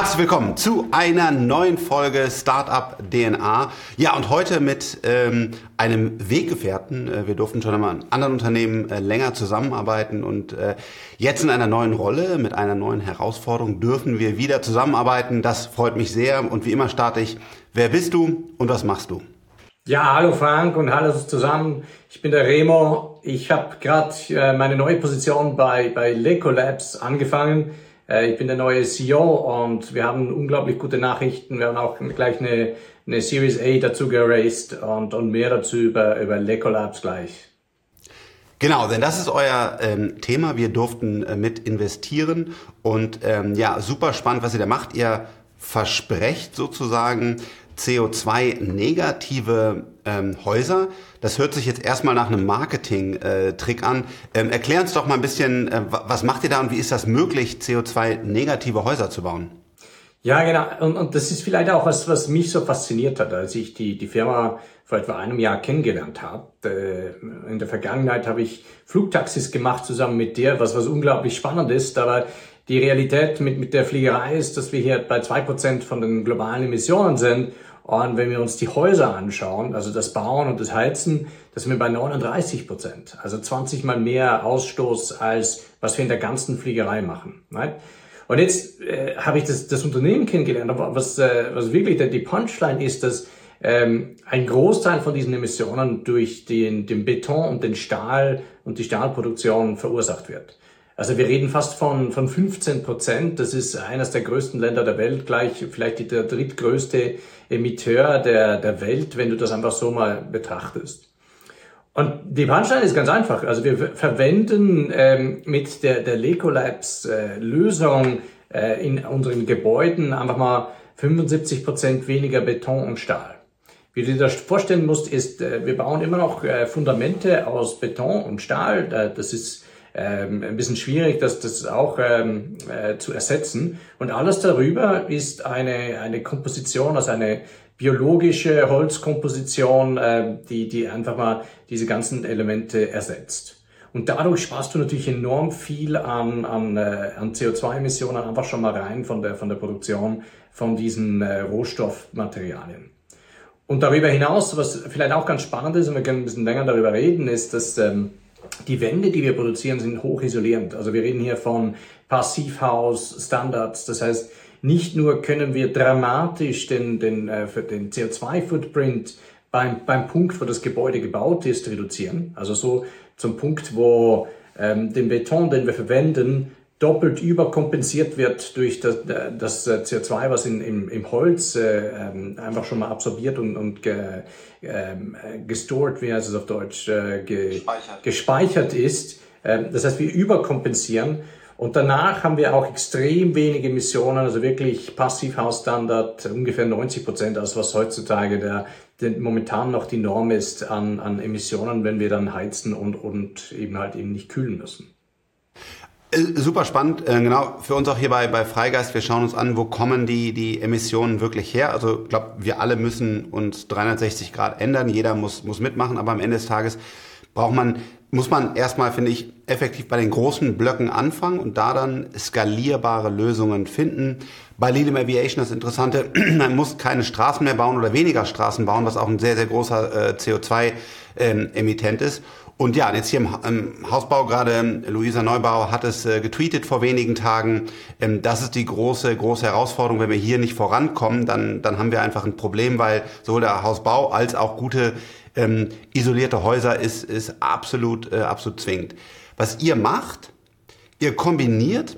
Herzlich willkommen zu einer neuen Folge Startup DNA. Ja, und heute mit ähm, einem Weggefährten. Äh, wir durften schon einmal in anderen Unternehmen äh, länger zusammenarbeiten und äh, jetzt in einer neuen Rolle, mit einer neuen Herausforderung dürfen wir wieder zusammenarbeiten. Das freut mich sehr und wie immer starte ich. Wer bist du und was machst du? Ja, hallo Frank und hallo zusammen. Ich bin der Remo. Ich habe gerade äh, meine neue Position bei, bei Leco Labs angefangen. Äh, ich bin der neue CEO und wir haben unglaublich gute Nachrichten. Wir haben auch gleich eine, eine Series A dazu geraced und, und mehr dazu über, über Lecolabs gleich. Genau, denn das ist euer ähm, Thema. Wir durften äh, mit investieren und ähm, ja, super spannend, was ihr da macht. Ihr versprecht sozusagen CO2-negative ähm, Häuser. Das hört sich jetzt erstmal nach einem Marketing-Trick an. Ähm, erklär uns doch mal ein bisschen, äh, was macht ihr da und wie ist das möglich, CO2-negative Häuser zu bauen? Ja, genau. Und, und das ist vielleicht auch was, was mich so fasziniert hat, als ich die, die Firma vor etwa einem Jahr kennengelernt habe. Äh, in der Vergangenheit habe ich Flugtaxis gemacht zusammen mit dir, was was unglaublich spannend ist. Aber die Realität mit, mit der Fliegerei ist, dass wir hier bei zwei Prozent von den globalen Emissionen sind und wenn wir uns die Häuser anschauen, also das Bauen und das Heizen, das sind wir bei 39 Prozent. Also 20 mal mehr Ausstoß als was wir in der ganzen Fliegerei machen. Right? Und jetzt äh, habe ich das, das Unternehmen kennengelernt, aber was, äh, was wirklich der, die Punchline ist, dass ähm, ein Großteil von diesen Emissionen durch den, den Beton und den Stahl und die Stahlproduktion verursacht wird. Also wir reden fast von, von 15 Prozent. Das ist eines der größten Länder der Welt, gleich vielleicht der drittgrößte Emitteur der, der Welt, wenn du das einfach so mal betrachtest. Und die Punchline ist ganz einfach. Also wir verwenden ähm, mit der, der Lecolabs äh, äh, in unseren Gebäuden einfach mal 75 Prozent weniger Beton und Stahl. Wie du dir das vorstellen musst, ist, äh, wir bauen immer noch äh, Fundamente aus Beton und Stahl. Das ist ähm, ein bisschen schwierig, das, das auch ähm, äh, zu ersetzen. Und alles darüber ist eine, eine Komposition, also eine biologische Holzkomposition, äh, die, die einfach mal diese ganzen Elemente ersetzt. Und dadurch sparst du natürlich enorm viel an, an, äh, an CO2-Emissionen einfach schon mal rein von der, von der Produktion von diesen äh, Rohstoffmaterialien. Und darüber hinaus, was vielleicht auch ganz spannend ist, und wir können ein bisschen länger darüber reden, ist, dass ähm, die Wände, die wir produzieren, sind hochisolierend. Also wir reden hier von Passivhaus-Standards. Das heißt, nicht nur können wir dramatisch den, den, äh, den CO2-Footprint beim, beim Punkt, wo das Gebäude gebaut ist, reduzieren. Also so zum Punkt, wo ähm, den Beton, den wir verwenden, doppelt überkompensiert wird durch das, das äh, CO2, was in, im, im Holz äh, ähm, einfach schon mal absorbiert und, und ge, ähm, gestored, wie heißt es auf Deutsch, äh, ge, gespeichert. gespeichert ist. Ähm, das heißt, wir überkompensieren. Und danach haben wir auch extrem wenige Emissionen, also wirklich Passivhausstandard, ungefähr 90 Prozent, als was heutzutage der, der momentan noch die Norm ist an, an Emissionen, wenn wir dann heizen und, und eben halt eben nicht kühlen müssen. Äh, super spannend, äh, genau. Für uns auch hier bei, bei Freigeist, wir schauen uns an, wo kommen die, die Emissionen wirklich her. Also ich glaube, wir alle müssen uns 360 Grad ändern, jeder muss, muss mitmachen, aber am Ende des Tages braucht man, muss man erstmal, finde ich, effektiv bei den großen Blöcken anfangen und da dann skalierbare Lösungen finden. Bei Lilium Aviation das Interessante, man muss keine Straßen mehr bauen oder weniger Straßen bauen, was auch ein sehr, sehr großer äh, CO2-Emittent ähm, ist. Und ja, jetzt hier im, Hausbau gerade, ähm, Luisa Neubauer hat es äh, getweetet vor wenigen Tagen. Ähm, das ist die große, große Herausforderung. Wenn wir hier nicht vorankommen, dann, dann haben wir einfach ein Problem, weil sowohl der Hausbau als auch gute ähm, isolierte Häuser ist, ist absolut, äh, absolut zwingend. Was ihr macht, ihr kombiniert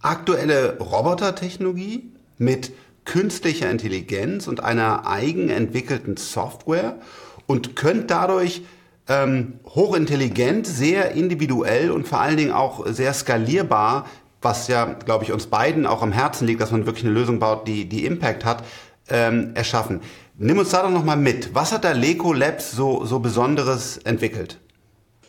aktuelle Robotertechnologie mit künstlicher Intelligenz und einer eigenentwickelten Software und könnt dadurch ähm, hochintelligent, sehr individuell und vor allen Dingen auch sehr skalierbar, was ja, glaube ich, uns beiden auch am Herzen liegt, dass man wirklich eine Lösung baut, die, die Impact hat, ähm, erschaffen. Nimm uns da doch nochmal mit. Was hat da Leco Labs so, so Besonderes entwickelt?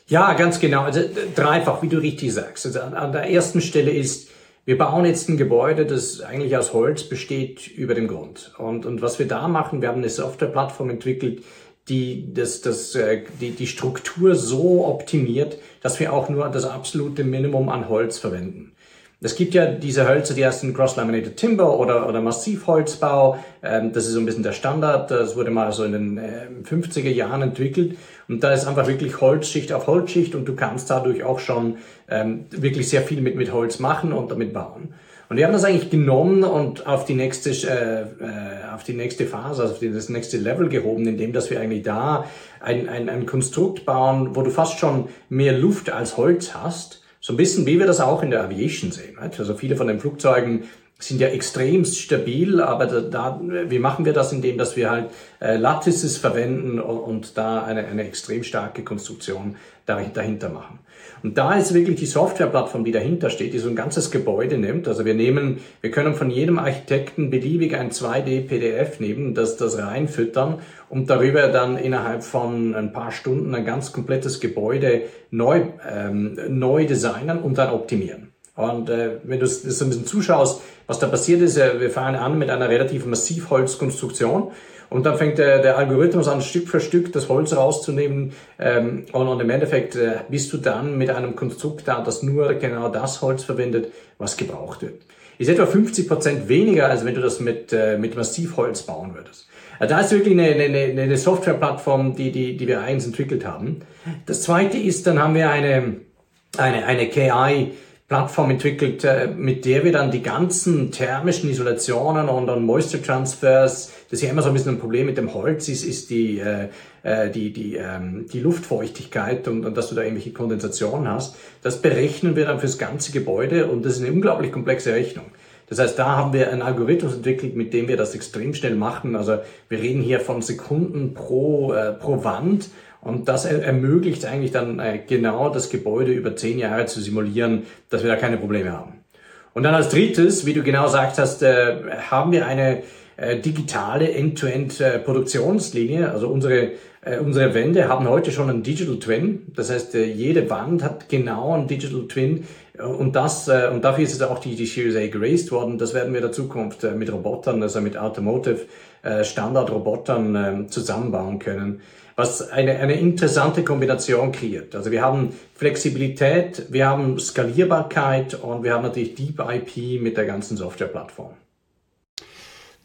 Ja, ganz genau. Also dreifach, wie du richtig sagst. Also an der ersten Stelle ist, wir bauen jetzt ein Gebäude, das eigentlich aus Holz besteht über dem Grund. Und, und was wir da machen, wir haben eine Softwareplattform entwickelt, die, das, das, äh, die, die Struktur so optimiert, dass wir auch nur das absolute Minimum an Holz verwenden. Es gibt ja diese Hölzer, die heißen Cross-Laminated Timber oder, oder Massivholzbau. Ähm, das ist so ein bisschen der Standard. Das wurde mal so in den äh, 50er Jahren entwickelt. Und da ist einfach wirklich Holzschicht auf Holzschicht und du kannst dadurch auch schon ähm, wirklich sehr viel mit, mit Holz machen und damit bauen. Und wir haben das eigentlich genommen und auf die nächste, äh, äh, auf die nächste Phase, also auf das nächste Level gehoben, indem dass wir eigentlich da ein, ein, ein Konstrukt bauen, wo du fast schon mehr Luft als Holz hast. So ein bisschen wie wir das auch in der Aviation sehen. Right? Also viele von den Flugzeugen sind ja extremst stabil, aber da, da, wie machen wir das, indem dass wir halt äh, Lattices verwenden und, und da eine, eine extrem starke Konstruktion dahinter machen. Und da ist wirklich die Softwareplattform, die dahinter steht, die so ein ganzes Gebäude nimmt. Also wir nehmen, wir können von jedem Architekten beliebig ein 2D-PDF nehmen, das, das reinfüttern und darüber dann innerhalb von ein paar Stunden ein ganz komplettes Gebäude neu, ähm, neu designen und dann optimieren. Und äh, wenn du das ein bisschen zuschaust, was da passiert ist, äh, wir fahren an mit einer relativ Massivholzkonstruktion und dann fängt der, der Algorithmus an, Stück für Stück das Holz rauszunehmen. Ähm, und, und im Endeffekt äh, bist du dann mit einem Konstrukt da, das nur genau das Holz verwendet, was gebraucht wird. Ist etwa 50 Prozent weniger, als wenn du das mit, äh, mit Massivholz bauen würdest. Also da ist wirklich eine, eine, eine Softwareplattform, die, die, die wir eigens entwickelt haben. Das zweite ist, dann haben wir eine, eine, eine KI, Plattform entwickelt, äh, mit der wir dann die ganzen thermischen Isolationen und dann Moisture Transfers, das ist ja immer so ein bisschen ein Problem mit dem Holz ist, ist die, äh, äh, die, die, ähm, die Luftfeuchtigkeit und, und dass du da irgendwelche Kondensationen hast. Das berechnen wir dann fürs ganze Gebäude und das ist eine unglaublich komplexe Rechnung. Das heißt, da haben wir einen Algorithmus entwickelt, mit dem wir das extrem schnell machen. Also wir reden hier von Sekunden pro, äh, pro Wand und das ermöglicht eigentlich dann äh, genau das Gebäude über zehn Jahre zu simulieren, dass wir da keine Probleme haben. Und dann als drittes, wie du genau sagt hast, äh, haben wir eine äh, digitale End-to-End-Produktionslinie. Also unsere, unsere Wände haben heute schon einen Digital Twin. Das heißt, jede Wand hat genau einen Digital Twin. Und das, und dafür ist es auch die, die Series A geraced worden. Das werden wir in der Zukunft mit Robotern, also mit Automotive Standard-Robotern zusammenbauen können was eine, eine interessante Kombination kreiert. Also wir haben Flexibilität, wir haben Skalierbarkeit und wir haben natürlich Deep IP mit der ganzen Softwareplattform.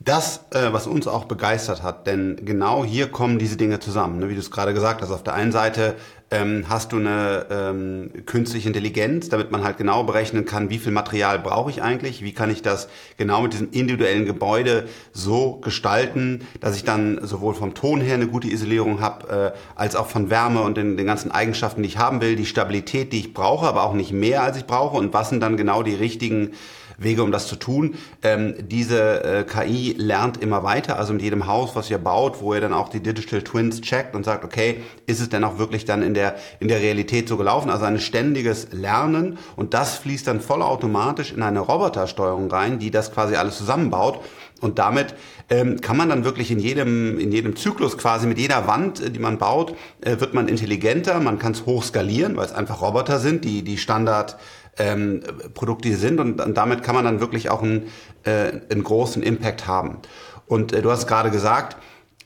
Das, äh, was uns auch begeistert hat, denn genau hier kommen diese Dinge zusammen. Ne? Wie du es gerade gesagt hast, auf der einen Seite ähm, hast du eine ähm, künstliche Intelligenz, damit man halt genau berechnen kann, wie viel Material brauche ich eigentlich, wie kann ich das genau mit diesem individuellen Gebäude so gestalten, dass ich dann sowohl vom Ton her eine gute Isolierung habe, äh, als auch von Wärme und den, den ganzen Eigenschaften, die ich haben will, die Stabilität, die ich brauche, aber auch nicht mehr, als ich brauche und was sind dann genau die richtigen Wege, um das zu tun. Ähm, diese äh, KI lernt immer weiter, also mit jedem Haus, was ihr baut, wo ihr dann auch die Digital Twins checkt und sagt, okay, ist es denn auch wirklich dann in der, in der Realität so gelaufen? Also ein ständiges Lernen und das fließt dann vollautomatisch in eine Robotersteuerung rein, die das quasi alles zusammenbaut. Und damit ähm, kann man dann wirklich in jedem, in jedem Zyklus quasi mit jeder Wand, äh, die man baut, äh, wird man intelligenter, man kann es hoch skalieren, weil es einfach Roboter sind, die die Standard ähm, Produkte sind und, und, damit kann man dann wirklich auch einen, äh, einen großen Impact haben. Und äh, du hast gerade gesagt,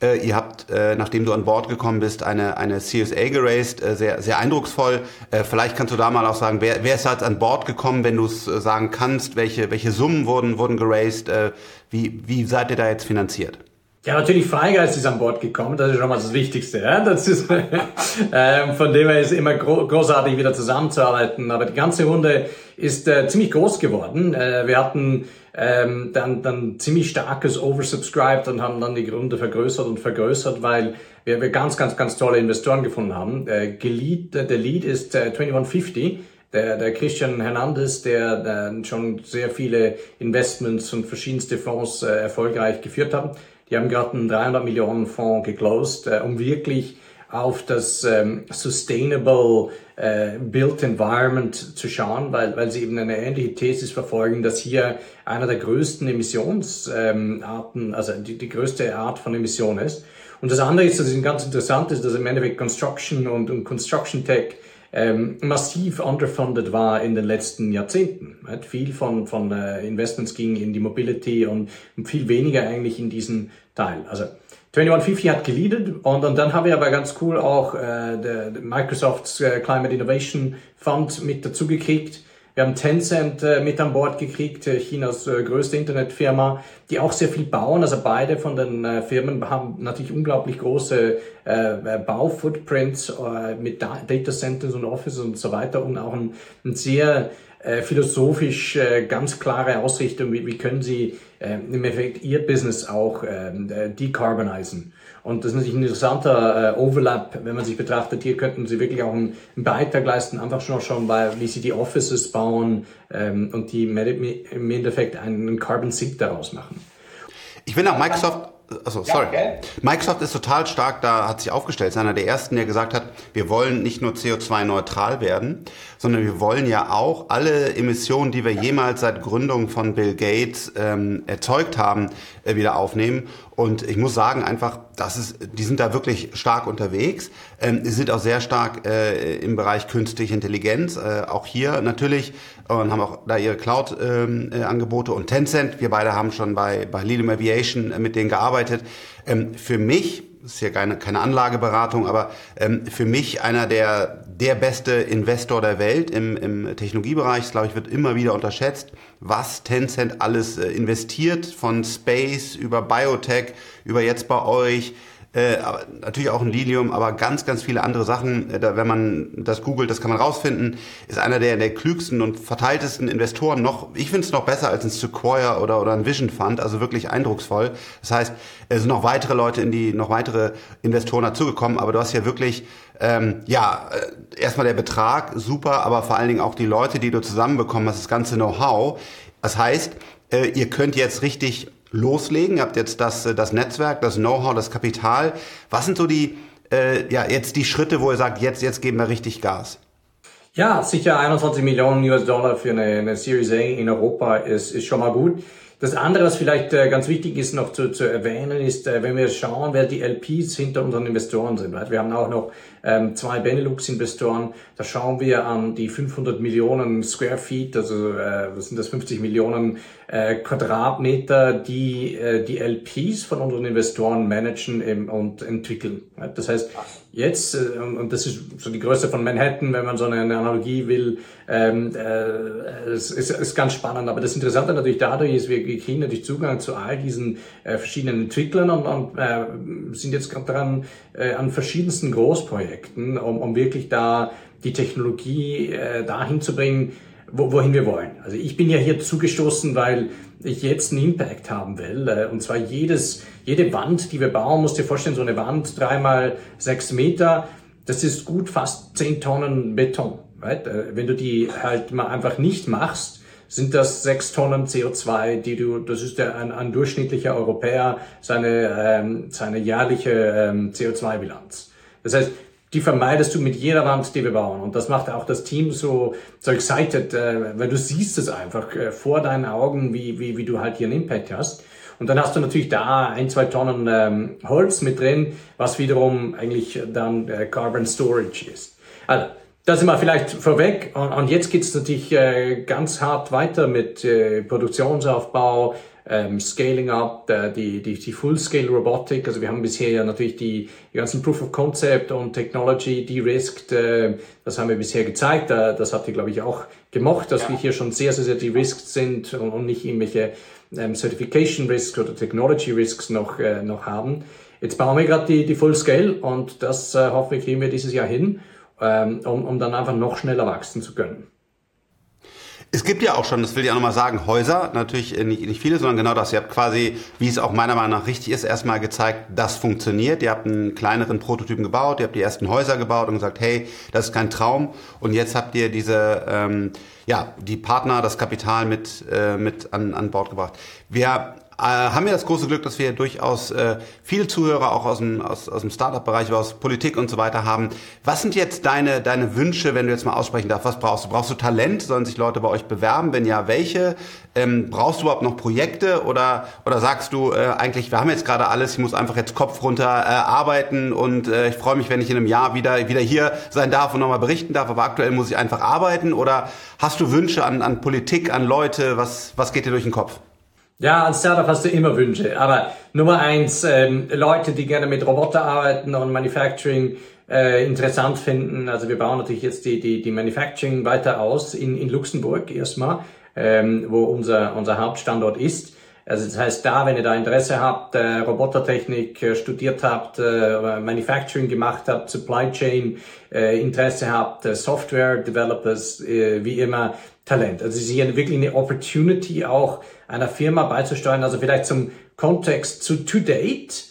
äh, ihr habt, äh, nachdem du an Bord gekommen bist, eine, eine CSA geraced, äh, sehr, sehr eindrucksvoll. Äh, vielleicht kannst du da mal auch sagen, wer, wer ist halt an Bord gekommen, wenn du es äh, sagen kannst, welche, welche Summen wurden, wurden geraced, äh, wie, wie seid ihr da jetzt finanziert? Ja, natürlich Freigeist ist an Bord gekommen, das ist schon mal das Wichtigste. Ja? Das ist, äh, von dem her ist immer gro großartig wieder zusammenzuarbeiten. Aber die ganze Runde ist äh, ziemlich groß geworden. Äh, wir hatten ähm, dann, dann ziemlich starkes Oversubscribed und haben dann die Runde vergrößert und vergrößert, weil wir, wir ganz, ganz, ganz tolle Investoren gefunden haben. Äh, gelead, der Lead ist äh, 2150. Der, der Christian Hernandez, der, der schon sehr viele Investments und verschiedenste Fonds äh, erfolgreich geführt hat die haben gerade einen 300 Millionen Fonds geclosed, äh, um wirklich auf das ähm, Sustainable äh, Built Environment zu schauen, weil, weil sie eben eine ähnliche Thesis verfolgen, dass hier einer der größten Emissionsarten, ähm, also die, die größte Art von Emission ist. Und das andere ist, das ist ganz interessant ist, dass im Endeffekt Construction und, und Construction Tech ähm, massiv underfunded war in den letzten Jahrzehnten. Right? Viel von, von äh, Investments ging in die Mobility und viel weniger eigentlich in diesen Teil. Also 2150 hat geleadet und, und dann haben wir aber ganz cool auch äh, der, der Microsofts äh, Climate Innovation Fund mit dazu gekriegt. Wir haben Tencent äh, mit an Bord gekriegt, äh, Chinas äh, größte Internetfirma, die auch sehr viel bauen. Also beide von den Firmen haben natürlich unglaublich große Baufootprints mit da Data Centers und Offices und so weiter und auch ein, ein sehr äh, philosophisch äh, ganz klare Ausrichtung, wie, wie können sie äh, im Effekt ihr Business auch ähm, äh, decarbonisen. Und das ist natürlich ein interessanter äh, Overlap, wenn man sich betrachtet, hier könnten sie wirklich auch einen, einen Beitrag leisten, einfach schon schon bei, wie sie die Offices bauen ähm, und die im Endeffekt einen Carbon Sink daraus machen. Ich finde auch Microsoft also sorry. Ja. Microsoft ist total stark da, hat sich aufgestellt. Ist einer der ersten, der gesagt hat, wir wollen nicht nur CO2-neutral werden, sondern wir wollen ja auch alle Emissionen, die wir jemals seit Gründung von Bill Gates ähm, erzeugt haben, äh, wieder aufnehmen. Und ich muss sagen, einfach, das ist, die sind da wirklich stark unterwegs. Ähm, die sind auch sehr stark äh, im Bereich künstliche Intelligenz. Äh, auch hier natürlich und haben auch da ihre Cloud-Angebote. Ähm, äh, und Tencent, wir beide haben schon bei, bei Lilium Aviation äh, mit denen gearbeitet. Ähm, für mich ist ja keine, keine Anlageberatung, aber ähm, für mich einer der, der beste Investor der Welt im, im Technologiebereich. Das, glaube ich, wird immer wieder unterschätzt, was Tencent alles äh, investiert, von Space über Biotech, über jetzt bei euch, äh, natürlich auch ein Lilium, aber ganz, ganz viele andere Sachen. Äh, da, wenn man das googelt, das kann man rausfinden. Ist einer der, der klügsten und verteiltesten Investoren noch. Ich finde es noch besser als ein Sequoia oder, oder ein Vision Fund, also wirklich eindrucksvoll. Das heißt, es sind noch weitere Leute in die, noch weitere Investoren dazugekommen, aber du hast ja wirklich, ähm, ja, äh, erstmal der Betrag, super, aber vor allen Dingen auch die Leute, die du zusammenbekommen hast, das ganze Know-how. Das heißt, äh, ihr könnt jetzt richtig loslegen? Ihr habt jetzt das, äh, das Netzwerk, das Know-how, das Kapital. Was sind so die, äh, ja, jetzt die Schritte, wo ihr sagt, jetzt, jetzt geben wir richtig Gas? Ja, sicher 21 Millionen US-Dollar für eine, eine Series A in Europa ist, ist schon mal gut. Das andere, was vielleicht äh, ganz wichtig ist noch zu, zu erwähnen, ist, äh, wenn wir schauen, wer die LPs hinter unseren Investoren sind. Wir haben auch noch ähm, zwei Benelux-Investoren. Da schauen wir an die 500 Millionen Square Feet, also äh, sind das 50 Millionen äh, Quadratmeter, die äh, die LPs von unseren Investoren managen ähm, und entwickeln. Das heißt, jetzt, äh, und das ist so die Größe von Manhattan, wenn man so eine, eine Analogie will, ähm, äh, es ist, ist ganz spannend. Aber das Interessante natürlich dadurch ist, wir kriegen natürlich Zugang zu all diesen äh, verschiedenen Entwicklern und, und äh, sind jetzt gerade dran äh, an verschiedensten Großprojekten. Projekten, um, um wirklich da die Technologie äh, dahin zu bringen, wo, wohin wir wollen. Also ich bin ja hier zugestoßen, weil ich jetzt einen Impact haben will. Äh, und zwar jedes, jede Wand, die wir bauen, musst dir vorstellen, so eine Wand, dreimal sechs Meter, das ist gut fast zehn Tonnen Beton. Right? Äh, wenn du die halt mal einfach nicht machst, sind das sechs Tonnen CO2, die du, das ist der, ein, ein durchschnittlicher Europäer, seine, ähm, seine jährliche ähm, CO2-Bilanz. Das heißt, die vermeidest du mit jeder Wand, die wir bauen. Und das macht auch das Team so, so excited, äh, weil du siehst es einfach äh, vor deinen Augen, wie, wie, wie du halt hier einen Impact hast. Und dann hast du natürlich da ein, zwei Tonnen ähm, Holz mit drin, was wiederum eigentlich dann äh, Carbon Storage ist. Also, das wir vielleicht vorweg. Und, und jetzt geht's natürlich äh, ganz hart weiter mit äh, Produktionsaufbau, ähm, Scaling Up, äh, die, die, die Full-Scale Robotik. Also wir haben bisher ja natürlich die, die ganzen Proof of Concept und Technology de-risked. Äh, das haben wir bisher gezeigt. Äh, das habt ihr, glaube ich, auch gemocht, dass ja. wir hier schon sehr, sehr, sehr de-risked sind und, und nicht irgendwelche ähm, Certification Risks oder Technology Risks noch, äh, noch haben. Jetzt bauen wir gerade die, die Full Scale und das äh, wir, kriegen wir dieses Jahr hin, ähm, um, um dann einfach noch schneller wachsen zu können. Es gibt ja auch schon, das will ich auch nochmal sagen, Häuser, natürlich nicht, nicht viele, sondern genau das. Ihr habt quasi, wie es auch meiner Meinung nach richtig ist, erstmal gezeigt, das funktioniert. Ihr habt einen kleineren Prototypen gebaut, ihr habt die ersten Häuser gebaut und gesagt, hey, das ist kein Traum. Und jetzt habt ihr diese, ähm, ja, die Partner, das Kapital mit, äh, mit an, an Bord gebracht. Wir äh, haben wir das große Glück, dass wir durchaus äh, viele Zuhörer auch aus dem, aus, aus dem Startup-Bereich, aus Politik und so weiter haben. Was sind jetzt deine, deine Wünsche, wenn du jetzt mal aussprechen darfst? Was brauchst du? Brauchst du Talent? Sollen sich Leute bei euch bewerben? Wenn ja, welche? Ähm, brauchst du überhaupt noch Projekte? Oder, oder sagst du äh, eigentlich, wir haben jetzt gerade alles, ich muss einfach jetzt Kopf runter äh, arbeiten und äh, ich freue mich, wenn ich in einem Jahr wieder, wieder hier sein darf und nochmal berichten darf, aber aktuell muss ich einfach arbeiten? Oder hast du Wünsche an, an Politik, an Leute? Was, was geht dir durch den Kopf? Ja, als Startup hast du immer Wünsche. Aber Nummer eins, ähm, Leute, die gerne mit Roboter arbeiten und Manufacturing, äh, interessant finden. Also wir bauen natürlich jetzt die, die, die Manufacturing weiter aus in, in Luxemburg erstmal, ähm, wo unser, unser Hauptstandort ist. Also das heißt, da, wenn ihr da Interesse habt, äh, Robotertechnik äh, studiert habt, äh, Manufacturing gemacht habt, Supply Chain äh, Interesse habt, äh, Software Developers, äh, wie immer Talent. Also es ist hier wirklich eine Opportunity auch einer Firma beizusteuern. Also vielleicht zum Kontext zu To Date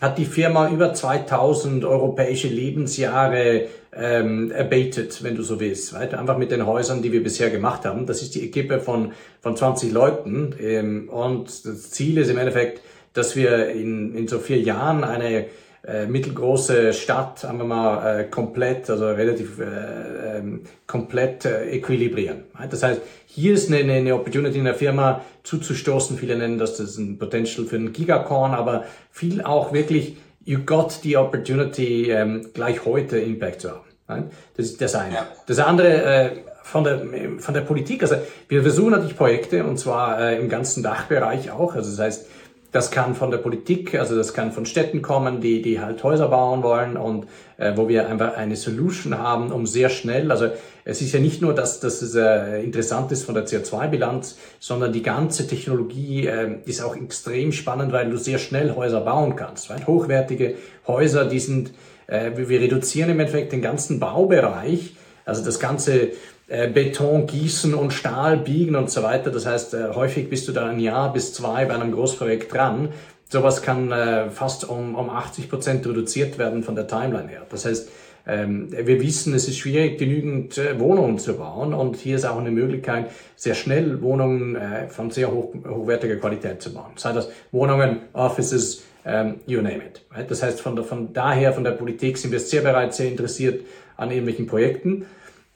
hat die Firma über 2000 europäische Lebensjahre ähm, abated, wenn du so willst. Right? Einfach mit den Häusern, die wir bisher gemacht haben. Das ist die Equipe von, von 20 Leuten. Ähm, und das Ziel ist im Endeffekt, dass wir in, in so vier Jahren eine äh, mittelgroße Stadt, wir mal, äh, komplett, also relativ äh, ähm, komplett äh, equilibrieren. Das heißt, hier ist eine, eine Opportunity in der Firma zuzustoßen. Viele nennen das, das ist ein Potential für einen Gigacorn, aber viel auch wirklich, you got the opportunity, ähm, gleich heute Impact zu haben. Das ist das eine. Das andere, äh, von der, von der Politik, also wir versuchen natürlich Projekte und zwar äh, im ganzen Dachbereich auch. Also das heißt, das kann von der Politik, also das kann von Städten kommen, die, die halt Häuser bauen wollen und äh, wo wir einfach eine Solution haben, um sehr schnell, also es ist ja nicht nur, dass, dass es äh, interessant ist von der CO2-Bilanz, sondern die ganze Technologie äh, ist auch extrem spannend, weil du sehr schnell Häuser bauen kannst. Weil hochwertige Häuser, die sind, äh, wir reduzieren im Endeffekt den ganzen Baubereich, also das ganze Beton gießen und Stahl biegen und so weiter. Das heißt, äh, häufig bist du da ein Jahr bis zwei bei einem Großprojekt dran. Sowas kann äh, fast um, um 80 Prozent reduziert werden von der Timeline her. Das heißt, ähm, wir wissen, es ist schwierig, genügend Wohnungen zu bauen und hier ist auch eine Möglichkeit, sehr schnell Wohnungen von sehr hoch, hochwertiger Qualität zu bauen. Sei das Wohnungen, Offices, ähm, you name it. Das heißt, von, von daher, von der Politik sind wir sehr bereit, sehr interessiert an irgendwelchen Projekten.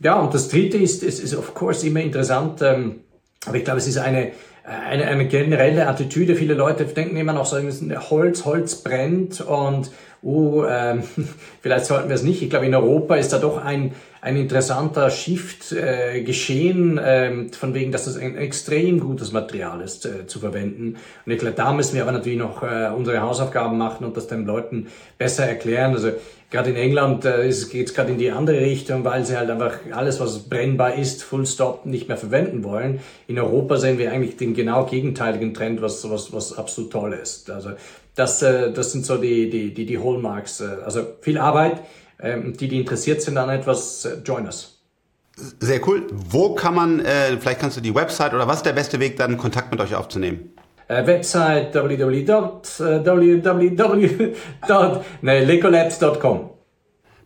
Ja, und das Dritte ist, es ist of course immer interessant, ähm, aber ich glaube, es ist eine, eine, eine generelle Attitüde. Viele Leute denken immer noch so, Holz, Holz brennt und oh, ähm, vielleicht sollten wir es nicht. Ich glaube, in Europa ist da doch ein, ein interessanter Shift äh, geschehen, äh, von wegen, dass das ein extrem gutes Material ist äh, zu verwenden. Und ich glaube, da müssen wir aber natürlich noch äh, unsere Hausaufgaben machen und das den Leuten besser erklären. Also gerade in England äh, geht es gerade in die andere Richtung, weil sie halt einfach alles, was brennbar ist, full stop nicht mehr verwenden wollen. In Europa sehen wir eigentlich den genau gegenteiligen Trend, was, was, was absolut toll ist. Also das, äh, das sind so die, die, die, die Hallmarks. Äh, also viel Arbeit ähm, die, die interessiert sind an etwas, äh, join us. Sehr cool. Wo kann man, äh, vielleicht kannst du die Website oder was ist der beste Weg, dann Kontakt mit euch aufzunehmen? Äh, Website www.lecolabs.com.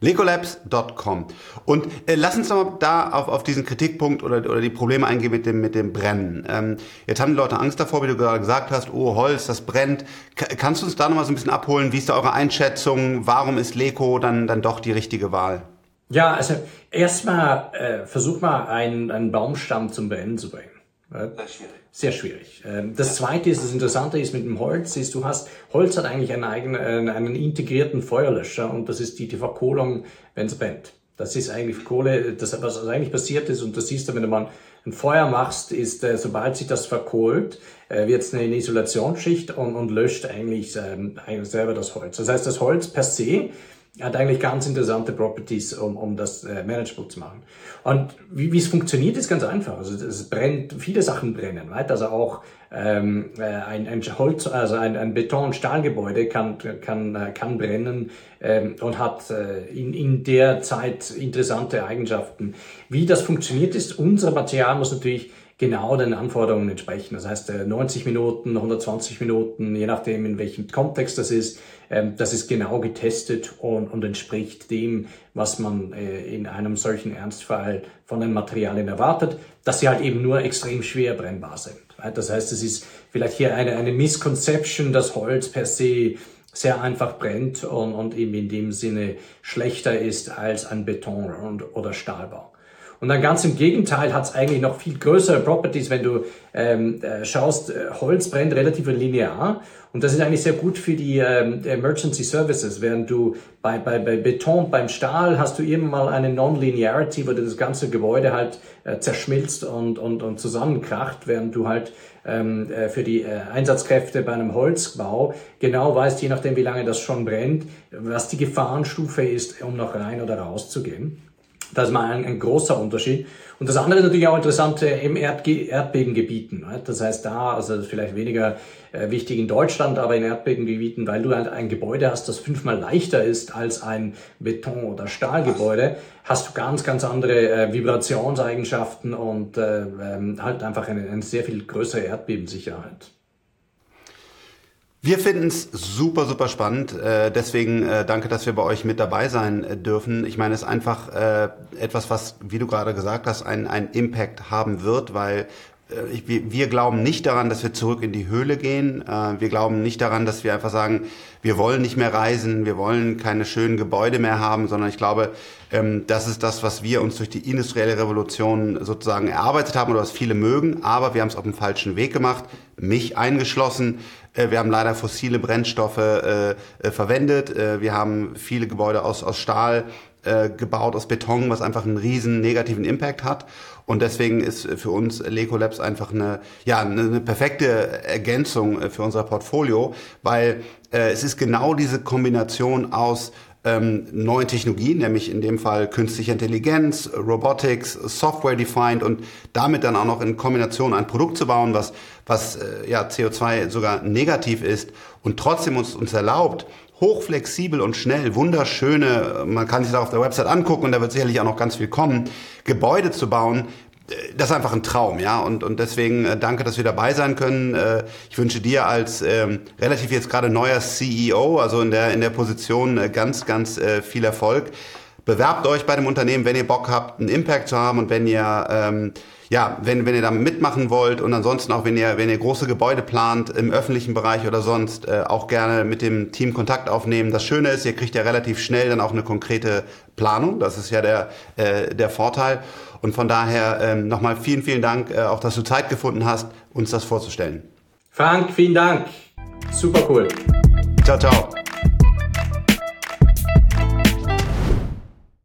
Lecolabs.com. Und äh, lass uns doch mal da auf, auf diesen Kritikpunkt oder, oder die Probleme eingehen mit dem, mit dem Brennen. Ähm, jetzt haben die Leute Angst davor, wie du gerade gesagt hast, oh Holz, das brennt. K kannst du uns da nochmal so ein bisschen abholen? Wie ist da eure Einschätzung? Warum ist Leco dann, dann doch die richtige Wahl? Ja, also erstmal äh, versuch mal einen, einen Baumstamm zum Brennen zu bringen. Sehr schwierig. Sehr schwierig. Ähm, das zweite ist, das Interessante ist mit dem Holz, ist, du hast, Holz hat eigentlich einen eigenen, einen integrierten Feuerlöscher und das ist die, die Verkohlung, wenn es brennt. Das ist eigentlich Kohle, das, was eigentlich passiert ist, und das siehst du, wenn du mal ein Feuer machst, ist, äh, sobald sich das verkohlt, äh, wird es eine Isolationsschicht und, und löscht eigentlich, ähm, eigentlich selber das Holz. Das heißt, das Holz per se hat eigentlich ganz interessante Properties, um, um das äh, manageable zu machen. Und wie, wie es funktioniert, ist ganz einfach. Also es brennt, viele Sachen brennen, right? Also auch ähm, äh, ein, ein Holz, also ein, ein Beton- und Stahlgebäude kann kann äh, kann brennen ähm, und hat äh, in, in der Zeit interessante Eigenschaften. Wie das funktioniert, ist unser Material muss natürlich genau den Anforderungen entsprechen. Das heißt 90 äh, Minuten, 120 Minuten, je nachdem in welchem Kontext das ist, ähm, das ist genau getestet und, und entspricht dem, was man äh, in einem solchen Ernstfall von den Materialien erwartet, dass sie halt eben nur extrem schwer brennbar sind. Das heißt, es ist vielleicht hier eine, eine Misconception, dass Holz per se sehr einfach brennt und, und eben in dem Sinne schlechter ist als ein Beton- und, oder Stahlbau. Und dann ganz im Gegenteil hat es eigentlich noch viel größere Properties, wenn du ähm, äh, schaust, äh, Holz brennt relativ linear und das ist eigentlich sehr gut für die ähm, Emergency Services, während du bei, bei, bei Beton, beim Stahl hast du eben mal eine Non-Linearity, wo du das ganze Gebäude halt äh, zerschmilzt und, und, und zusammenkracht, während du halt ähm, äh, für die äh, Einsatzkräfte bei einem Holzbau genau weißt, je nachdem wie lange das schon brennt, was die Gefahrenstufe ist, um noch rein oder raus zu gehen. Das ist mal ein, ein großer Unterschied. Und das andere ist natürlich auch interessant äh, im Erdge Erdbebengebieten. Das heißt da, also vielleicht weniger äh, wichtig in Deutschland, aber in Erdbebengebieten, weil du halt ein Gebäude hast, das fünfmal leichter ist als ein Beton- oder Stahlgebäude, hast du ganz, ganz andere äh, Vibrationseigenschaften und äh, ähm, halt einfach eine, eine sehr viel größere Erdbebensicherheit. Wir finden es super, super spannend. Äh, deswegen äh, danke, dass wir bei euch mit dabei sein äh, dürfen. Ich meine, es ist einfach äh, etwas, was, wie du gerade gesagt hast, einen, einen Impact haben wird, weil ich, wir, glauben nicht daran, dass wir zurück in die Höhle gehen. Äh, wir glauben nicht daran, dass wir einfach sagen, wir wollen nicht mehr reisen, wir wollen keine schönen Gebäude mehr haben, sondern ich glaube, ähm, das ist das, was wir uns durch die industrielle Revolution sozusagen erarbeitet haben oder was viele mögen. Aber wir haben es auf dem falschen Weg gemacht, mich eingeschlossen. Äh, wir haben leider fossile Brennstoffe äh, äh, verwendet. Äh, wir haben viele Gebäude aus, aus Stahl äh, gebaut, aus Beton, was einfach einen riesen negativen Impact hat. Und deswegen ist für uns Leco Labs einfach eine, ja, eine perfekte Ergänzung äh, für unser Portfolio, weil äh, es ist genau diese Kombination aus ähm, neuen Technologien, nämlich in dem Fall künstliche Intelligenz, Robotics, Software-defined und damit dann auch noch in Kombination ein Produkt zu bauen, was, was äh, ja, CO2 sogar negativ ist und trotzdem uns, uns erlaubt, hochflexibel und schnell, wunderschöne, man kann sich das auf der Website angucken und da wird sicherlich auch noch ganz viel kommen, Gebäude zu bauen, das ist einfach ein Traum, ja. Und, und deswegen äh, danke, dass wir dabei sein können. Äh, ich wünsche dir als ähm, relativ jetzt gerade neuer CEO, also in der, in der Position, äh, ganz, ganz äh, viel Erfolg. Bewerbt euch bei dem Unternehmen, wenn ihr Bock habt, einen Impact zu haben und wenn ihr ähm, ja, wenn, wenn ihr da mitmachen wollt und ansonsten auch, wenn ihr, wenn ihr große Gebäude plant im öffentlichen Bereich oder sonst, äh, auch gerne mit dem Team Kontakt aufnehmen. Das Schöne ist, ihr kriegt ja relativ schnell dann auch eine konkrete Planung. Das ist ja der, äh, der Vorteil. Und von daher ähm, nochmal vielen, vielen Dank, äh, auch dass du Zeit gefunden hast, uns das vorzustellen. Frank, vielen Dank. Super cool. Ciao, ciao.